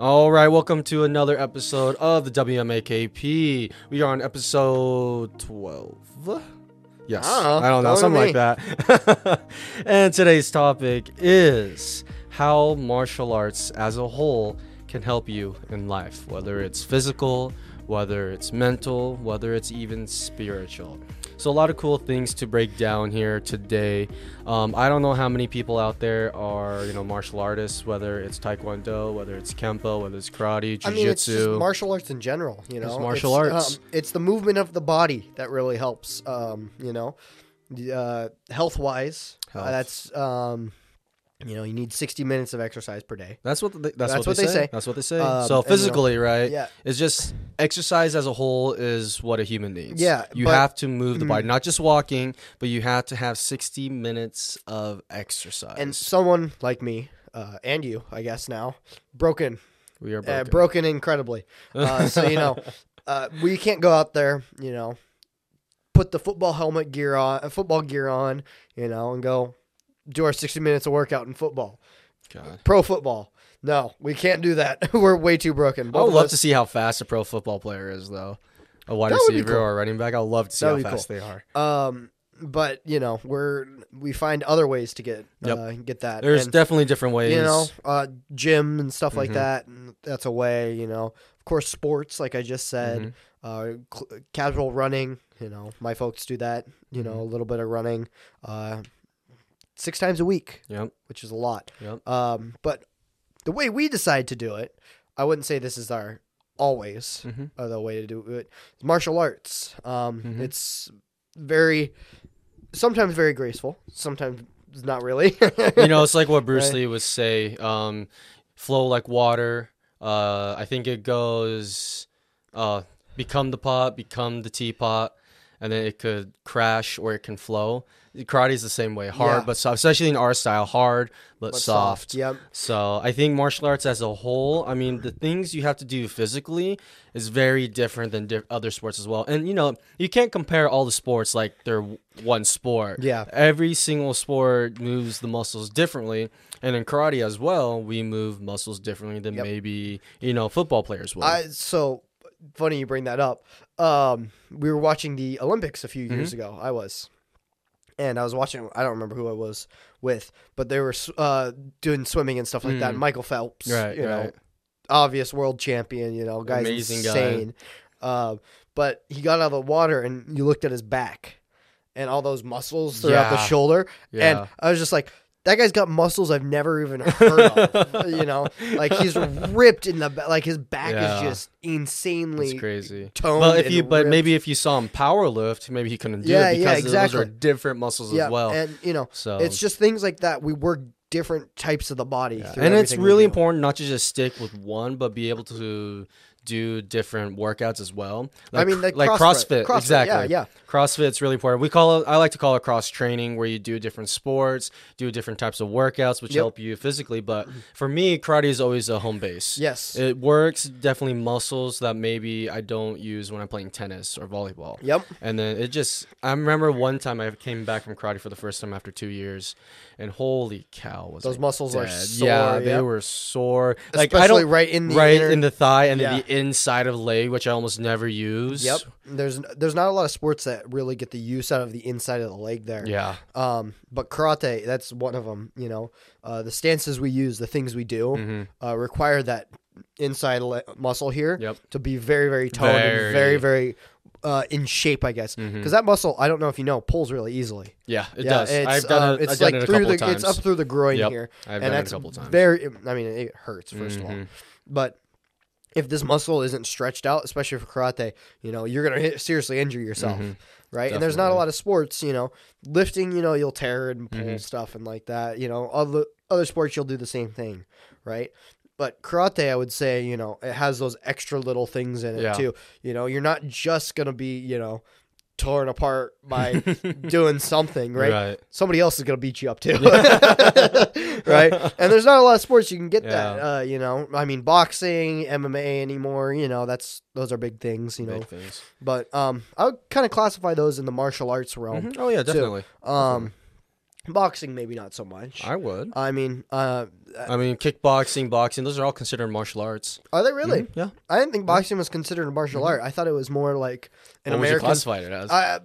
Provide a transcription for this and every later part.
All right, welcome to another episode of the WMAKP. We are on episode 12. Yes, ah, I don't know. I don't know, something like that. and today's topic is how martial arts as a whole can help you in life, whether it's physical, whether it's mental, whether it's even spiritual. So, a lot of cool things to break down here today. Um, I don't know how many people out there are, you know, martial artists, whether it's Taekwondo, whether it's Kempo, whether it's karate, I mean, Jiu-Jitsu. martial arts in general. You know, It's martial It's, arts. Um, it's the movement of the body that really helps. Um, you know, uh, health wise, Health. that's um, you know, you need sixty minutes of exercise per day. That's what they, that's, That's what, they, say. That's what they say. Um, so and, you know, physically, right? yeah. It's just exercise as a whole is what a human needs. Yeah, You but- have to move the body, Mm. not just walking, but you have to have 60 minutes of exercise. And someone like me, uh, and you, I guess now, broken, we are uh, broken. broken incredibly. Uh, so you know, uh, we can't go out there. You know, put the football helmet gear on, uh, football gear on. You know, and go do our sixty minutes of workout in football. God. pro football. No, we can't do that. We're way too broken. I would love us- to see how fast a pro football player is, though. A wide receiver cool. or a running back. I would love to see how fast they are. Um, but you know, we're we find other ways to get Yep. uh, get that. There's And, definitely different ways. you know, uh, gym and stuff like Mhm. that. And that's a way. You know, of course, sports, like I just said, Mhm. uh, cl- casual running. You know, my folks do that. You know, Mhm. a little bit of running, uh, six times a week, Yep. which is a lot. Yep. Um, but the way we decide to do it, I wouldn't say this is our always hmm uh, the way to do it. Martial arts. Um, Mhm. It's very, sometimes very graceful, sometimes not really. you know, it's like what Bruce Right. Lee would say um, flow like water. Uh, I think it goes uh, become the pot, become the teapot, and then it could crash or it can flow. Karate is the same way, hard Yeah. but soft, especially in our style, hard but, But soft. Yep. So I think martial arts as a whole, I mean, the things you have to do physically is very different than di- other sports as well. And you know, you can't compare all the sports like they're one sport. Yeah. Every single sport moves the muscles differently, and in karate as well, we move muscles differently than Yep. maybe you know football players will. I so funny you bring that up. Um, we were watching the Olympics a few years Mm-hmm. ago. I was, and I was watching. I don't remember who I was with, but they were uh, doing swimming and stuff like that. Mm. Michael Phelps, right, you know, obvious world champion. You know, guy's Amazing guy. insane. Uh, but he got out of the water, and you looked at his back, and all those muscles throughout the shoulder, Yeah. and I was just like. That guy's got muscles I've never even heard of. you know, like he's ripped in the like his back Yeah. is just insanely It's crazy. toned. Well, if you, but ripped. maybe if you saw him power lift, maybe he couldn't do Yeah, it yeah, because those are exactly. different muscles yeah, as well. and you know, so it's just things like that. We work different types of the body. And it's really important not to just stick with one, but be able to do different workouts as well. I mean, like, like CrossFit, CrossFit, CrossFit, exactly. yeah, yeah. CrossFit's really important. We call it. I like to call it cross training, where you do different sports, do different types of workouts, which Yep. help you physically. But for me, karate is always a home base. Yes. It works definitely muscles that maybe I don't use when I'm playing tennis or volleyball. Yep. And then it just, I remember one time I came back from karate for the first time after two years, and holy cow, was Those muscles are sore, Yeah, they yep. were sore. Like Especially I don't right in the right inner- in the thigh and Yeah. the inside of leg, which I almost never use. Yep. There's there's not a lot of sports that really get the use out of the inside of the leg there. Yeah. Um, but karate, that's one of them. You know, uh, the stances we use, the things we do, hmm uh, require that inside le- muscle here Yep. to be very, very toned and very, very uh, in shape, I guess. Because Mhm. that muscle, I don't know if you know, pulls really easily. Yeah, it yeah, does. It's, I've done uh, it. it's I've done like it a through couple the, times. it's up through the groin Yep, here, I've and done it that's a couple times. very. I mean, it hurts 1st of all, Mhm. but if this muscle isn't stretched out, especially for karate, you know, you're gonna hit, seriously injure yourself, Mhm. right? And there's not a lot of sports, you know, lifting, you know, you'll tear and pull Mhm. stuff and like that. You know, other other sports you'll do the same thing, right? But karate, I would say, you know, it has those extra little things in it Yeah. too. You know, you're not just gonna be, you know, torn apart by doing something, right? Right. Somebody else is gonna beat you up too, right? And there's not a lot of sports you can get that. Uh, you know, I mean, boxing, MMA anymore. You know, that's those are big things. You know, Big things. but um, I would kind of classify those in the martial arts realm. Mhm. Oh yeah, definitely. Um, Boxing, maybe not so much. I would. I mean, uh, I mean, kickboxing, boxing, those are all considered martial arts. are they really? Mhm, Yeah. I didn't think boxing was considered a martial art. I thought it was more like an what American. classify it as? I,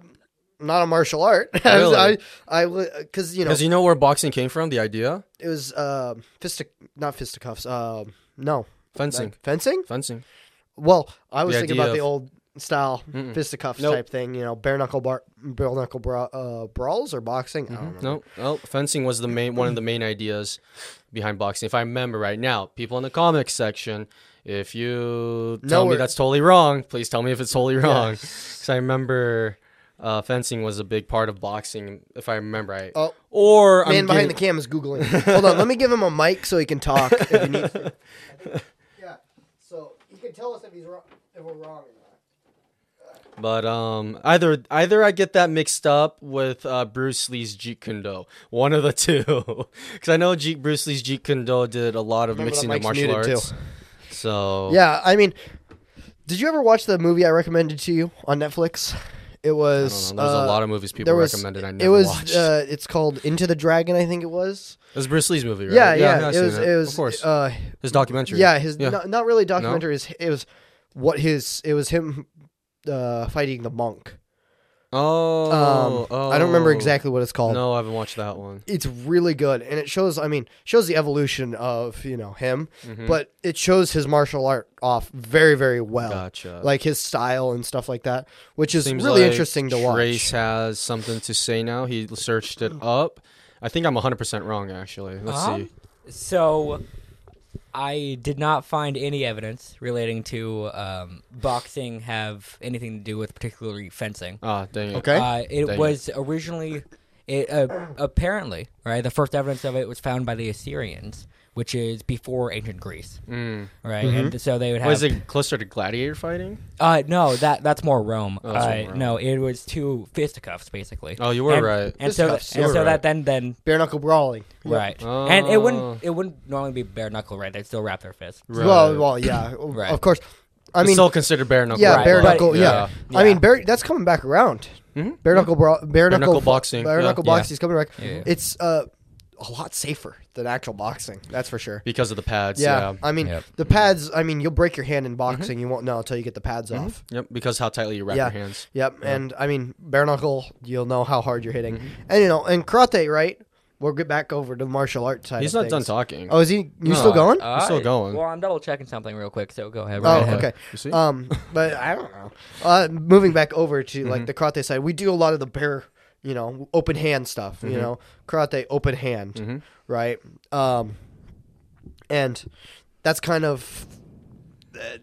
not a martial art. Really? I, I, because you know, Because you know where boxing came from, the idea? it was uh, fistic, not fisticuffs. Uh, no, Fencing. Like fencing. Fencing. Well, I was The thinking about the old style Mm-mm. fisticuffs Nope. type thing. You know, bare knuckle bar, bare knuckle bra, uh, brawls or boxing. I don't know. No, no. Fencing was the main one of the main ideas behind boxing. If I remember right now, people in the comics section, if you tell me that's totally wrong, please tell me if it's totally wrong. Because I remember uh, fencing was a big part of boxing, if I remember right. Oh, or man I'm behind the getting- cam is googling. Hold on, let me give him a mic so he can talk if you need. to. Yeah, so he can tell us if he's wrong, if we're wrong or not. But um, either either I get that mixed up with uh, Bruce Lee's Jeet Kune Do, one of the two, because I know Jeet, Bruce Lee's Jeet Kune Do did a lot of Remember mixing of martial muted, too. arts. So Yeah, I mean, did you ever watch the movie I recommended to you on Netflix? It was. There's uh, a lot of movies people there was, recommended. I It never was. watched. Uh, it's called Into the Dragon, I think it was. it was Bruce Lee's movie, right? Yeah, yeah. I've it was. It was. of course. Uh, his documentary. yeah, his Yeah. Not, not really documentary. Is It was what his. It was him uh, fighting the monk. Oh, Um, oh. I don't remember exactly what it's called. No, I haven't watched that one. It's really good, and it shows. I mean, shows the evolution of you know him, Mhm. but it shows his martial art off very, very well. Gotcha. Like his style and stuff like that, which is Seems really like interesting to watch. Trace has something to say now. He searched it up. I think I'm 100% wrong, actually. Let's Um, see. So, I did not find any evidence relating to um, boxing have anything to do with particularly fencing. Ah, dang it. Okay. Uh, it Dang it. was originally, it uh, apparently right. The first evidence of it was found by the Assyrians, which is before ancient Greece, Mm. right? Mhm. And so they would have. Was it closer to gladiator fighting? Uh, no, that that's more Rome. Oh, that's uh, Rome. No, it was two fisticuffs basically. Oh, you were and, right. And so, and so right. that then then Bare knuckle brawling. Yep. right, and it Oh. wouldn't it wouldn't normally be bare knuckle, right? They'd still wrap their fists. Right. Well, well, yeah, Right. of course. I It's mean, still considered bare knuckle. yeah, Right, bare knuckle. Yeah. Yeah. I mean, bare, that's coming back around. Mhm. Bare knuckle, bra- bare, knuckle, knuckle boxing, Bare yeah. knuckle Yeah. boxing is coming back. Yeah, yeah. It's uh, a lot safer than actual boxing. That's for sure. because of the pads. Yeah, Yeah. I mean, Yep. the pads. I mean, you'll break your hand in boxing. You won't know until you get the pads off. Yep. Because how tightly you wrap Yeah. your hands. Yep. And I mean, bare knuckle, you'll know how hard you're hitting. Mm-hmm. And you know, and karate, right? We'll get back over to the martial arts side. He's of not done talking. Oh, is he? You No. still going? Uh, still going. Well, I'm double checking something real quick, so go ahead. Oh, right ahead. okay. You see? Um, but I don't know. Uh, moving back over to like Mhm. the karate side, we do a lot of the bare, you know, open hand stuff. You Mhm. know, karate open hand, Mhm. right? Um, and that's kind of uh,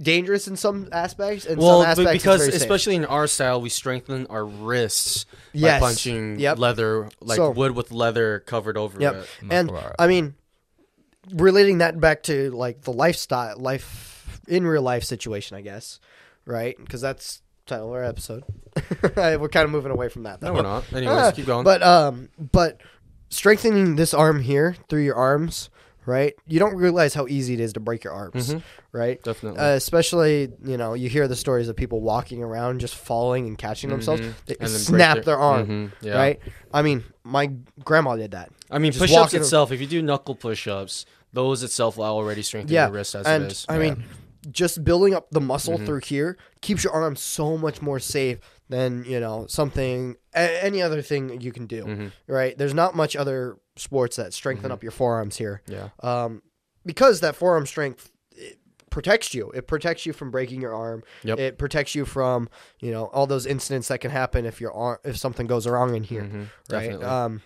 dangerous in some aspects. In Well, some aspects, but because very safe. especially in our style, we strengthen our wrists Yes. by punching Yep. leather, like So- wood with leather covered over Yep. it. and I mean, relating that back to like the lifestyle, life in real life situation, I guess, right? Because that's title of our episode. We're kind of moving away from that. No, we're not. Anyways, Ah, keep going. But um, but strengthening this arm here through your arms, right? You don't realize how easy it is to break your arms, Mhm. right? Definitely. Uh, especially, you know, you hear the stories of people walking around just falling and catching themselves. Mhm. They And snap their, arm, Mhm. Yeah. right? I mean, my grandma did that. I mean, push-ups walking- itself. If you do knuckle push-ups, those itself will already strengthen Yeah, your wrist as and it is. I mean, just building up the muscle Mhm. through here keeps your arm so much more safe than you know something a- any other thing you can do. Mhm. Right? There's not much other sports that strengthen Mhm. up your forearms here. yeah. um, because that forearm strength it protects you. It protects you from breaking your arm. Yep. It protects you from you know all those incidents that can happen if your arm if something goes wrong in here. Mhm. Right. Definitely. Um,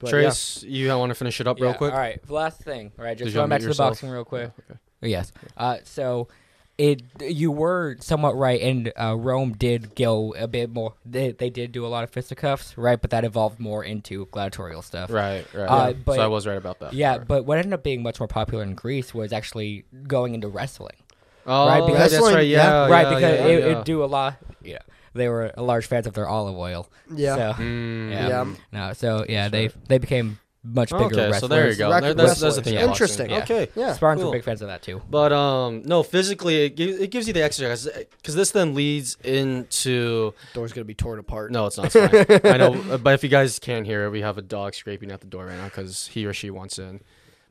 but yeah. Trace, you want to finish it up real Yeah, quick? All right, last thing, right? Did Just you going back unmute to the boxing real quick. Okay. Yes. Uh, so it you were somewhat right, and uh, Rome did go a bit more. They, they did do a lot of fisticuffs, right? But that evolved more into gladiatorial stuff. Right, right. Uh, yeah. but- so I was right about that. Yeah, Right. but what ended up being much more popular in Greece was actually going into wrestling, Oh, right, yeah, because- that's right. yeah, Yeah, right? yeah, because yeah, it, yeah. it do a lot. Yeah, they were large fans of their olive oil. yeah. So, Mm, yeah. Yeah. No, so yeah, they they became much bigger Okay, wrestlers. so there you go. Record There- that's, that's the thing. Yeah. Interesting. Yeah. Okay. Yeah. Spartans cool. are big fans of that too. But um, no, physically, it gives, it gives you the exercise because this then leads into Door's gonna be torn apart. no, it's not. It's fine. I know, but if you guys can't hear it, we have a dog scraping at the door right now because he or she wants in. think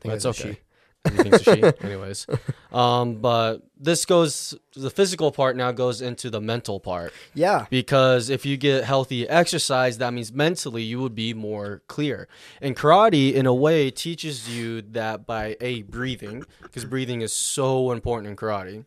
But it's it's okay. she. A she, anyways. Um, but this goes the physical part now goes into the mental part Yeah. because if you get healthy exercise, that means mentally you would be more clear. And karate, in a way, teaches you that by a breathing, because breathing is so important in karate.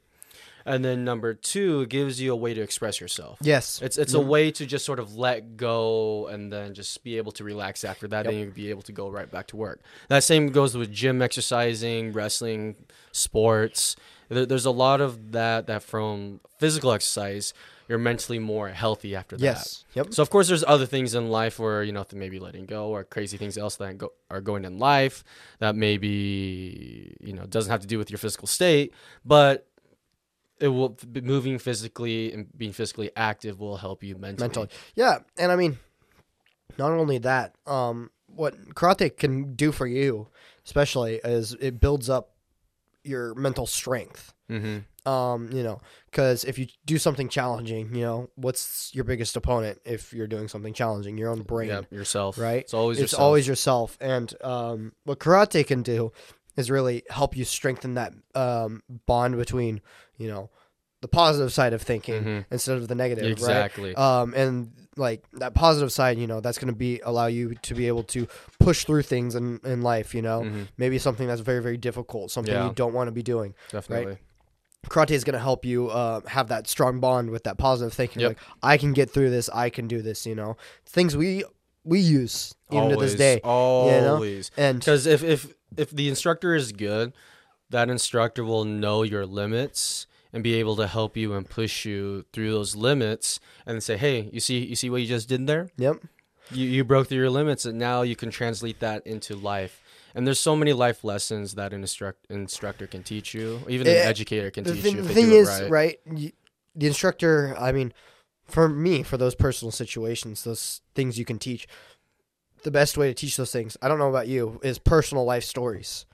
And then number two, gives you a way to express yourself. Yes. It's it's a mm-hmm. way to just sort of let go and then just be able to relax after that. Then you'll be able to go right back to work. That same goes with gym exercising, wrestling, sports. There, there's a lot of that that from physical exercise, you're mentally more healthy after that. Yes. Yep. So of course, there's other things in life where you know maybe letting go or crazy things else that go, are going in life that maybe you know doesn't have to do with your physical state, but it will moving physically and being physically active will help you mentally. mentally. Yeah, and I mean, not only that, um, what karate can do for you, especially, is it builds up your mental strength. Mm-hmm. Um, you know, because if you do something challenging, you know, what's your biggest opponent if you're doing something challenging? Your own brain, Yeah, yourself. right? It's always yourself. it's yourself. always yourself. And um, what karate can do is really help you strengthen that um, bond between, you know, the positive side of thinking Mhm. instead of the negative, right? exactly. um, and like that positive side, you know, that's going to be allow you to be able to push through things in, in life. You know, Mhm. maybe something that's very very difficult, something Yeah. you don't want to be doing. Definitely. Karate is going to help you uh, have that strong bond with that positive thinking. Yep. Like I can get through this. I can do this. You know, things we we use even to this Always, day. know? Always. And Because if, if if the instructor is good, that instructor will know your limits and be able to help you and push you through those limits and say, hey, you see you see what you just did there? yep, You you broke through your limits and now you can translate that into life. And there's so many life lessons that an instruct, instructor can teach you, even an Eh, educator can teach thing, you. If the thing it is, right. right? you, the instructor. I mean, for me, for those personal situations, those things you can teach. The best way to teach those things, I don't know about you, is personal life stories,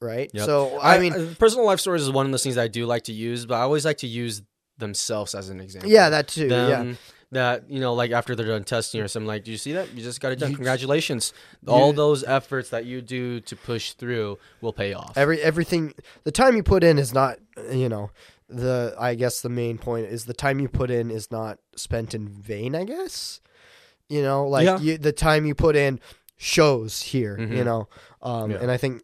right? Yep. So I, mean, uh, personal life stories is one of those things I do like to use, but I always like to use themselves as an example. yeah, that too. yeah, that you know like after they're done testing or something like do you see that you just got it done congratulations you- all those efforts that you do to push through will pay off every everything. The time you put in is not, you know, the. I guess the main point is the time you put in is not spent in vain. I guess, you know, like Yeah. you, the time you put in shows here. You Mhm. know, um, Yeah. and I think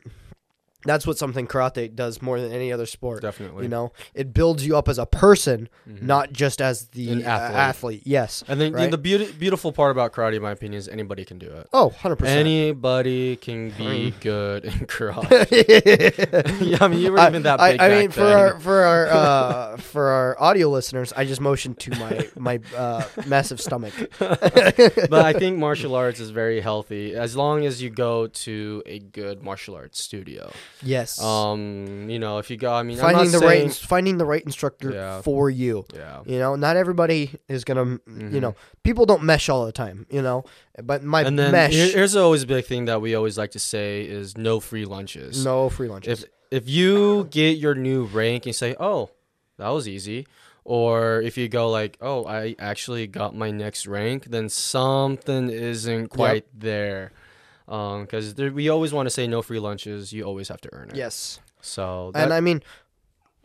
that's what something karate does more than any other sport. definitely You know, it builds you up as a person, Mhm. not just as the An uh, athlete. athlete. Yes. and then right? the beauty, beautiful part about karate in my opinion is anybody can do it Oh, 100%. anybody can be good in karate yeah i mean you were even that I, big I mean, for then. our for our uh, for our audio listeners, I just motioned to my my uh, massive stomach. but I think martial arts is very healthy as long as you go to a good martial arts studio. Yes, Um, you know, if you go, I mean, I'm finding the right saying, ins- finding the right instructor Yeah. for you. yeah, You know, not everybody is gonna. You Mhm. know, people don't mesh all the time. You know, but my and then mesh, here- here's always a big thing that we always like to say is no free lunches. no free lunches. If if you get your new rank and you say, "Oh, that was easy," or if you go like, "Oh, I actually got my next rank," then something isn't quite there. Um, because we always want to say no free lunches. You always have to earn it. yes, So that, and I mean,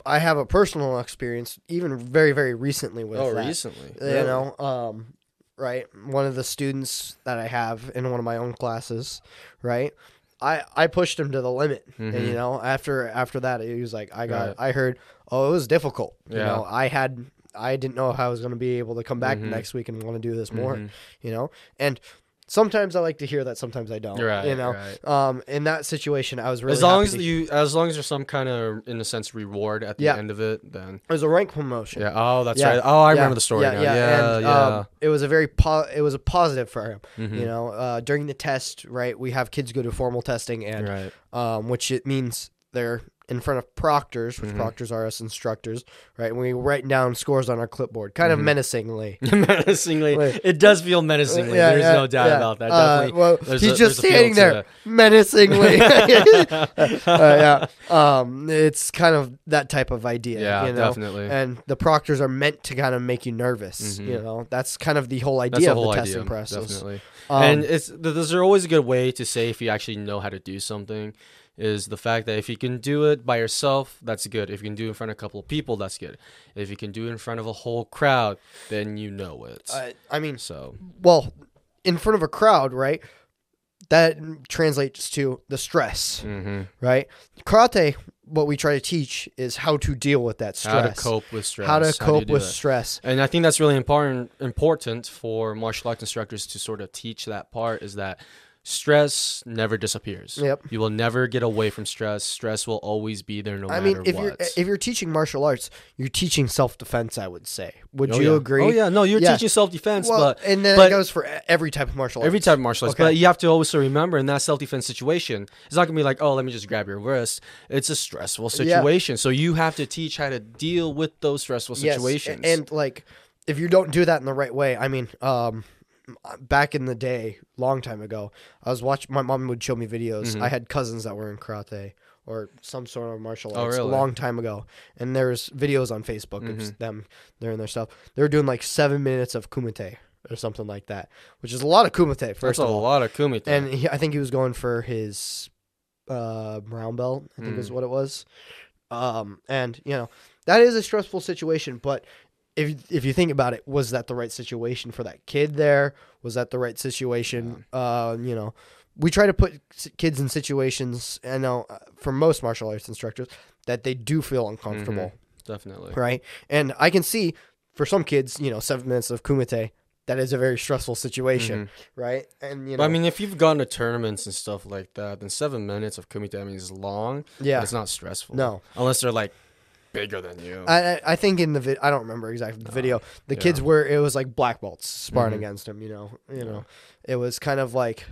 I have a personal experience, even very very recently with oh, that. recently, you know um right one of the students that i have in one of my own classes right i i pushed him to the limit and Mhm. you know after after that he was like i got Right. i heard oh it was difficult you Yeah. know i had i didn't know how i was going to be able to come back Mhm. next week and want to do this more Mhm. you know and sometimes i like to hear that sometimes i don't Right, you know right. um in that situation i was really as long happy as to- you, as long as there's some kind of, in a sense, reward at the Yeah. end of it, then it was a rank promotion yeah. Oh, that's Yeah, right. Oh, I yeah, remember the story yeah, now. yeah, Yeah, and. Um, it was a very po- it was a positive for him Mhm. you know uh, during the test right we have kids go to formal testing and right. um, which it means they're in front of proctors, which Mhm. proctors are us instructors, right? And we write down scores on our clipboard, kind of Mhm. menacingly. menacingly, it does feel menacingly. Yeah, There's yeah, no doubt yeah. about that. Uh, well, he's a- just there's a feel standing to there menacingly. uh, yeah, um, it's kind of that type of idea. Yeah, you know? definitely. And the proctors are meant to kind of make you nervous. Mhm. You know, that's kind of the whole idea the of whole the idea. testing process. Definitely. Um, and it's th- there's always a good way to say if you actually know how to do something is the fact that if you can do it by yourself that's good if you can do it in front of a couple of people that's good if you can do it in front of a whole crowd then you know it uh, I mean, so well, in front of a crowd, right? That translates to the stress, hmm right? Karate, what we try to teach is how to deal with that stress, how to cope with stress how to cope do with that? stress. and i think that's really important important for martial arts instructors to sort of teach that part is that stress never disappears Yep. you will never get away from stress stress will always be there no I matter mean, if what you're if you're teaching martial arts, you're teaching self defense. I would say. Would Oh, you yeah. agree? Oh yeah, no, you're Yeah. teaching self defense, Well, but and then but- it goes for every type of martial arts. every type of martial arts. Okay. But you have to also remember in that self defense situation, it's not gonna be like, oh, let me just grab your wrist. It's a stressful Yeah. situation, so you have to teach how to deal with those stressful Yes, a- situations. And like, if you don't do that in the right way, I mean, um, back in the day, long time ago, I was watching. My mom would show me videos. Mhm. I had cousins that were in karate or some sort of martial arts Oh, arts really? a long time ago, and there's videos on Facebook of s- Mhm. them doing their stuff. They were doing like seven minutes of kumite or something like that, which is a lot of kumite. That's First a of all, lot of kumite. and he, I think he was going for his uh, brown belt. I think is Mm. what it was. Um, and you know that is a stressful situation. But if if you think about it, was that the right situation for that kid? There was that the right situation? Uh, you know, we try to put kids in situations. I know uh, for most martial arts instructors that they do feel uncomfortable, Definitely. right? And I can see for some kids, you know, seven minutes of kumite. That is a very stressful situation, Mhm. right? And you know, But I mean, if you've gone to tournaments and stuff like that, then seven minutes of kumite I mean is long. yeah, it's not stressful. no, unless they're like bigger than you. I I- I think in the vid- I don't remember exactly the video. The yeah. kids were it was like black belts sparring Mhm. against him. You know, you know, it was kind of like,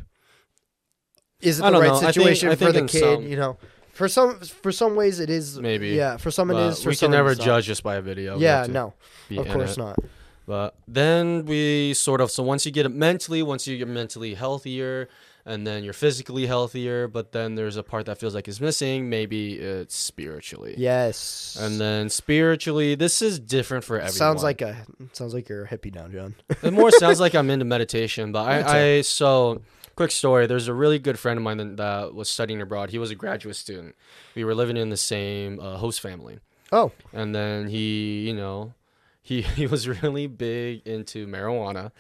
is it the right know. I think- situation I for the kid? some- you know, for some for some ways it is Maybe. Yeah, for some it is. For we some can never it's judge just by a video. Yeah, no, of course it. not. But then we sort of so once you get it mentally, once you get mentally healthier, and then you're physically healthier, but then there's a part that feels like is missing. Maybe it's spiritually. Yes, And then spiritually, this is different for everyone. sounds like a sounds like you're a hippie now, Jon. it more sounds like I'm into meditation, but I, I so quick story. There's a really good friend of mine that, was studying abroad. He was a graduate student. We were living in the same uh, host family, oh, and then he, you know, he he was really big into marijuana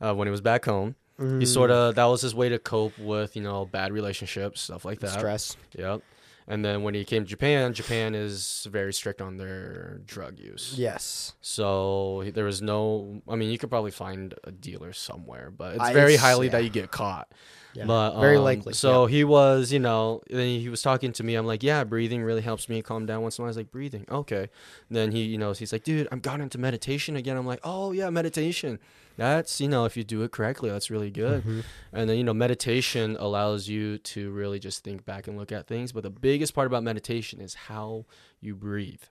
uh, when he was back home. He mm, sort of that was his way to cope with you know bad relationships, stuff like that. stress. Yep. And then when he came to Japan, Japan is very strict on their drug use. Yes, So there was no. I mean, you could probably find a dealer somewhere, but it's I- very it's- highly yeah. that you get caught. yeah, But very um, likely. So he was, you know, then he was talking to me. I'm like, yeah, breathing really helps me calm down. Once in a while, I was like, breathing, okay. Then he, you know, he's like, dude, I'm got into meditation again. I'm like, oh yeah, meditation. That's you know, if you do it correctly, that's really good. Mhm. And then you know, meditation allows you to really just think back and look at things. But the biggest part about meditation is how you breathe.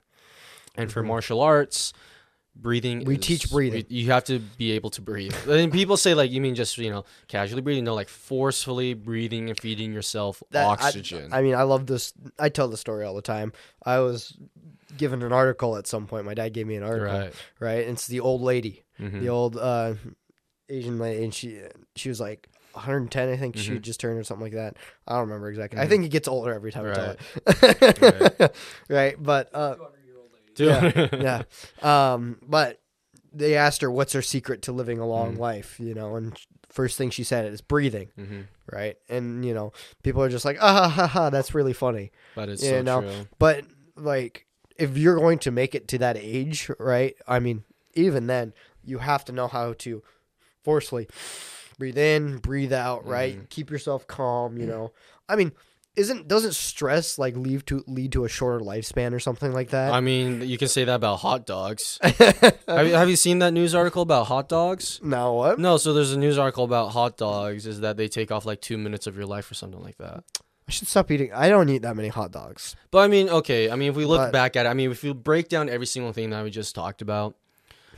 And for Mhm. martial arts, breathing We is- teach breathing. we- you have to be able to breathe. and people say like you mean just you know casually breathing, no, like forcefully breathing and feeding yourself That- I- oxygen. I, mean, I love this. I tell the story all the time. I was given an article at some point. My dad gave me an article, right? right. And it's the old lady, Mhm. the old uh, Asian lady, and she she was like 110, I think she Mhm. just turned or something like that. I don't remember exactly. I Mhm. think it gets older every time I tell Right. it. right. But uh, yeah, yeah. Um, but they asked her what's her secret to living a long Mhm. life, you know, and first thing she said is breathing, Mhm. right? And you know, people are just like, ah, ha, ha, ha, that's really funny. But it's You so know, true. But like, if you're going to make it to that age, right? I mean, even then, you have to know how to forcefully breathe in, breathe out, right? Mhm. Keep yourself calm. You know, I mean, isn't doesn't stress like lead to lead to a shorter lifespan or something like that? I mean, you can say that about hot dogs. have, you, have you seen that news article about hot dogs? no, what? No, so there's a news article about hot dogs is that they take off like two minutes of your life or something like that. I should stop eating. I don't eat that many hot dogs. But I mean, okay. I mean, if we look But- back at it, I mean, if you break down every single thing that we just talked about,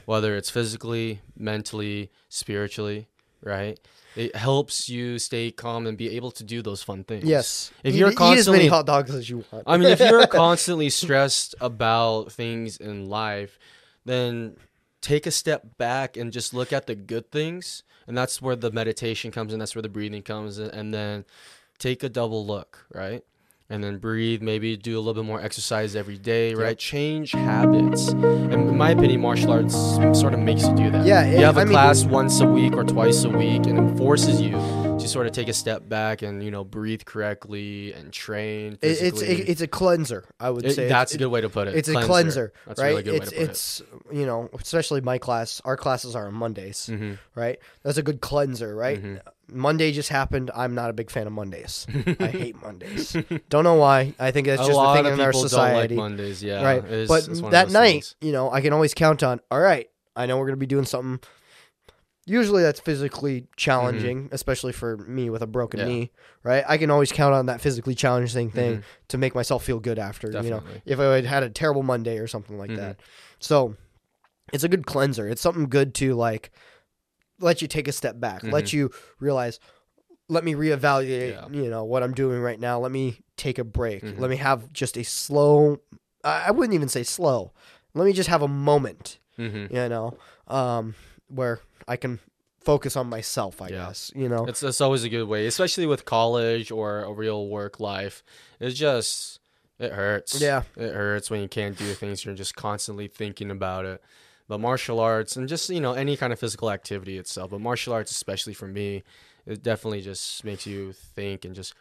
whether it's physically, mentally, spiritually, right? It helps you stay calm and be able to do those fun things. Yes. If eat, you're eat as many constantly- hot dogs as you want. I mean, if you're constantly stressed about things in life, then take a step back and just look at the good things. And that's where the meditation comes in. That's where the breathing comes in. And then take a double look, right? And then breathe. Maybe do a little bit more exercise every day, right? Change habits. And in my opinion, martial arts sort of makes you do that. Yeah, You it- have a I mean- class once a week or twice a week, and it forces you to sort of take a step back and you know breathe correctly and train. It- it's it, it's a cleanser. I would It- say that's It's- a good way to put it. It's a cleanser, That's a right? really good it's way to put it's you know, especially my class. Our classes are on Mondays, it. hmm right? That's a good cleanser, right? Mhm. Monday just happened. I'm not a big fan of Mondays. I hate Mondays. Don't know why. I think that's a just the lot thing in our society, don't like Mondays. Yeah, right? is- but that night, things. you know, I can always count on. All right, I know we're gonna be doing something. Usually that's physically challenging, especially for me with a broken Mm-hmm. Yeah. knee, right? I can always count on that physically challenging thing Mhm. to make myself feel good after. You know, if I had had a terrible Monday or something like Mhm. that. So it's a good cleanser. It's something good to like let you take a step back, let Mhm. you realize, let me reevaluate, Yeah. you know, what I'm doing right now. Let me take a break. Mhm. Let me have just a slow, I wouldn't even say slow. Let me just have a moment, Mhm. you know, um, where I can focus on myself, I Yeah. guess, you know. It's it's always a good way, especially with college or a real work life. It's just it hurts. Yeah. it hurts when you can't do things. You're just constantly thinking about it. But martial arts and just you know any kind of physical activity itself, but martial arts especially for me, it definitely just makes you think and just.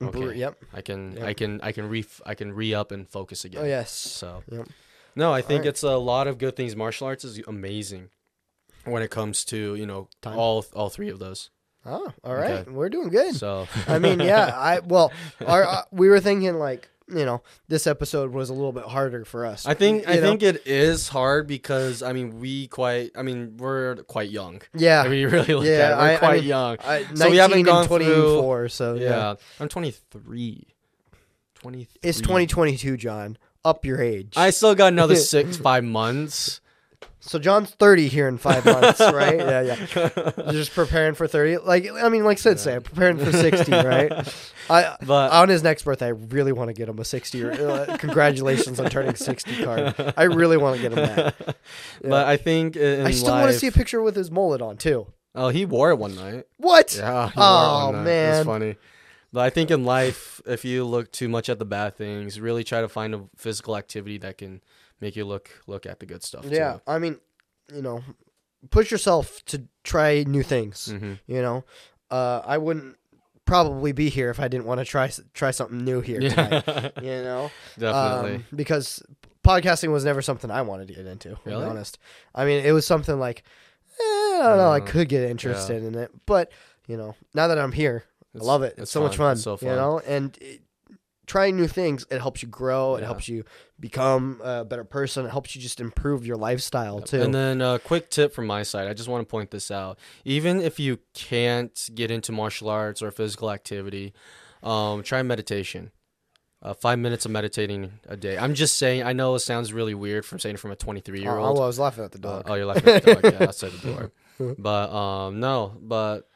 Okay, Yep. I can Yep. I can I can re I can re up and focus again. Oh, yes. So Yep. no, I think Alright. it's a lot of good things. Martial arts is amazing when it comes to you know Time. all all three of those. Oh, all right. Okay. We're doing good. So I mean, yeah, I well, our uh, we were thinking like you know this episode was a little bit harder for us. I think I know? think it is hard because I mean we quite I mean we're quite young. yeah, I mean you really look Yeah, at it, we're I- I quite mean, young. I, so we haven't gone through- 24, so yeah. yeah. I'm 23. 23. It's 2022, Jon. Up your age. I still got another six five months. So Jon's 30 here in five months, right? Yeah, yeah. You're just preparing for 30. Like I mean, like Sid said, preparing for 60, right? I But on his next birthday, I really want to get him a 60. Or, uh, congratulations on turning 60 card. I really want to get him that. Yeah. but I think in I still want to see a picture with his mullet on too. Oh, he wore it one night. What? Yeah. Oh, man. It's funny. But I think in life, if you look too much at the bad things, really try to find a physical activity that can make you look look at the good stuff. Yeah, I mean, you know, push yourself to try new things. hmm You know, uh, I wouldn't probably be here if I didn't want to try try something new here tonight. You know, Definitely. Um, because podcasting was never something I wanted to get into. To Really? be honest, I mean, it was something like eh, I don't know, I Uh, could get interested in it, but you know, now that I'm here, I love it. It's, so much fun. It's so fun. You know, and it, trying new things, it helps you grow. It Yeah. helps you become a better person. It helps you just improve your lifestyle too. And then a quick tip from my side. I just want to point this out. Even if you can't get into martial arts or physical activity, um, try meditation. Uh, five minutes of meditating a day. I'm just saying. I know it sounds really weird from saying it from a 23 year Oh, old. I was laughing at the Uh, dog. oh, you're laughing at the dog. Yeah, outside the door. But um, no, but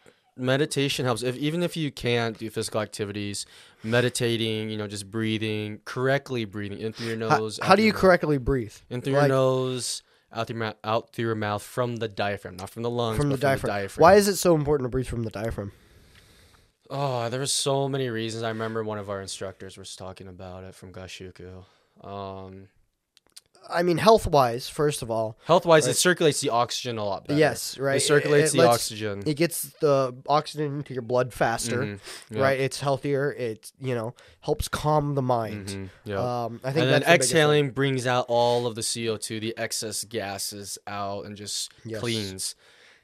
meditation helps. If even if you can't do physical activities, meditating, you know, just breathing correctly, breathing in through your nose. how out do you mouth. correctly breathe? In through like- your nose, out through your mouth, out through your mouth from the diaphragm, not from the lungs, From the, but diaphragm. Why is it so important to breathe from the diaphragm? Oh, there were so many reasons. I remember one of our instructors was talking about it from Gasshuku. Um, I mean, health wise, first of all, health wise, Right. it circulates the oxygen a lot better. yes, right. It circulates it, the lets- oxygen. It gets the oxygen into your blood faster, Mhm. Yeah. right? It's healthier. It you know helps calm the mind. Mhm. Yeah. Um, I think and then exhaling brings out all of the CO2, the excess gases out, and just Yes. cleans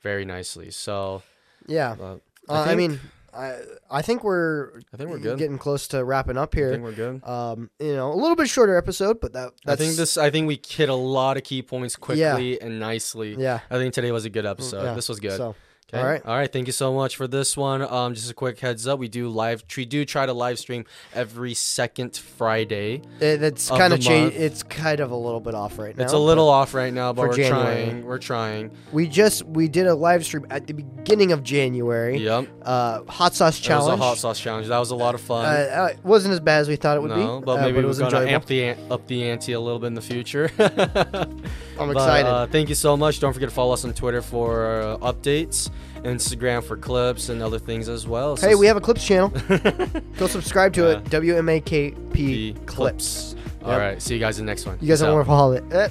very nicely. So, Yeah, uh, uh, I, mean, I I think we're I think we're good. getting close to wrapping up here. I think we're good. Um, you know, a little bit shorter episode, but that I think this. I think we hit a lot of key points quickly and nicely. Yeah, I think today was a good episode. yeah. This was good. So Okay. All right. All right. Thank you so much for this one. Um, just a quick heads up: we do live. We do try to live stream every second Friday. It, kind of changed. month. It's kind of a little bit off right now. it's a little off right now, but we're January. trying. We're trying. We just we did a live stream at the beginning of January. Yep. Uh, hot sauce That was challenge. a hot sauce challenge. That was a lot of fun. Uh, uh, it wasn't as bad as we thought it would no, be. but uh, maybe it we're was gonna amp the up the ante a little bit in the future. I'm But, excited. uh, thank you so much. Don't forget to follow us on Twitter for uh, updates, Instagram for clips and other things as well. hey, we have a clips channel. Go subscribe to Uh, it. WMAKP the clips. All right. See you guys in the next one. You guys Peace have a out. wonderful holiday.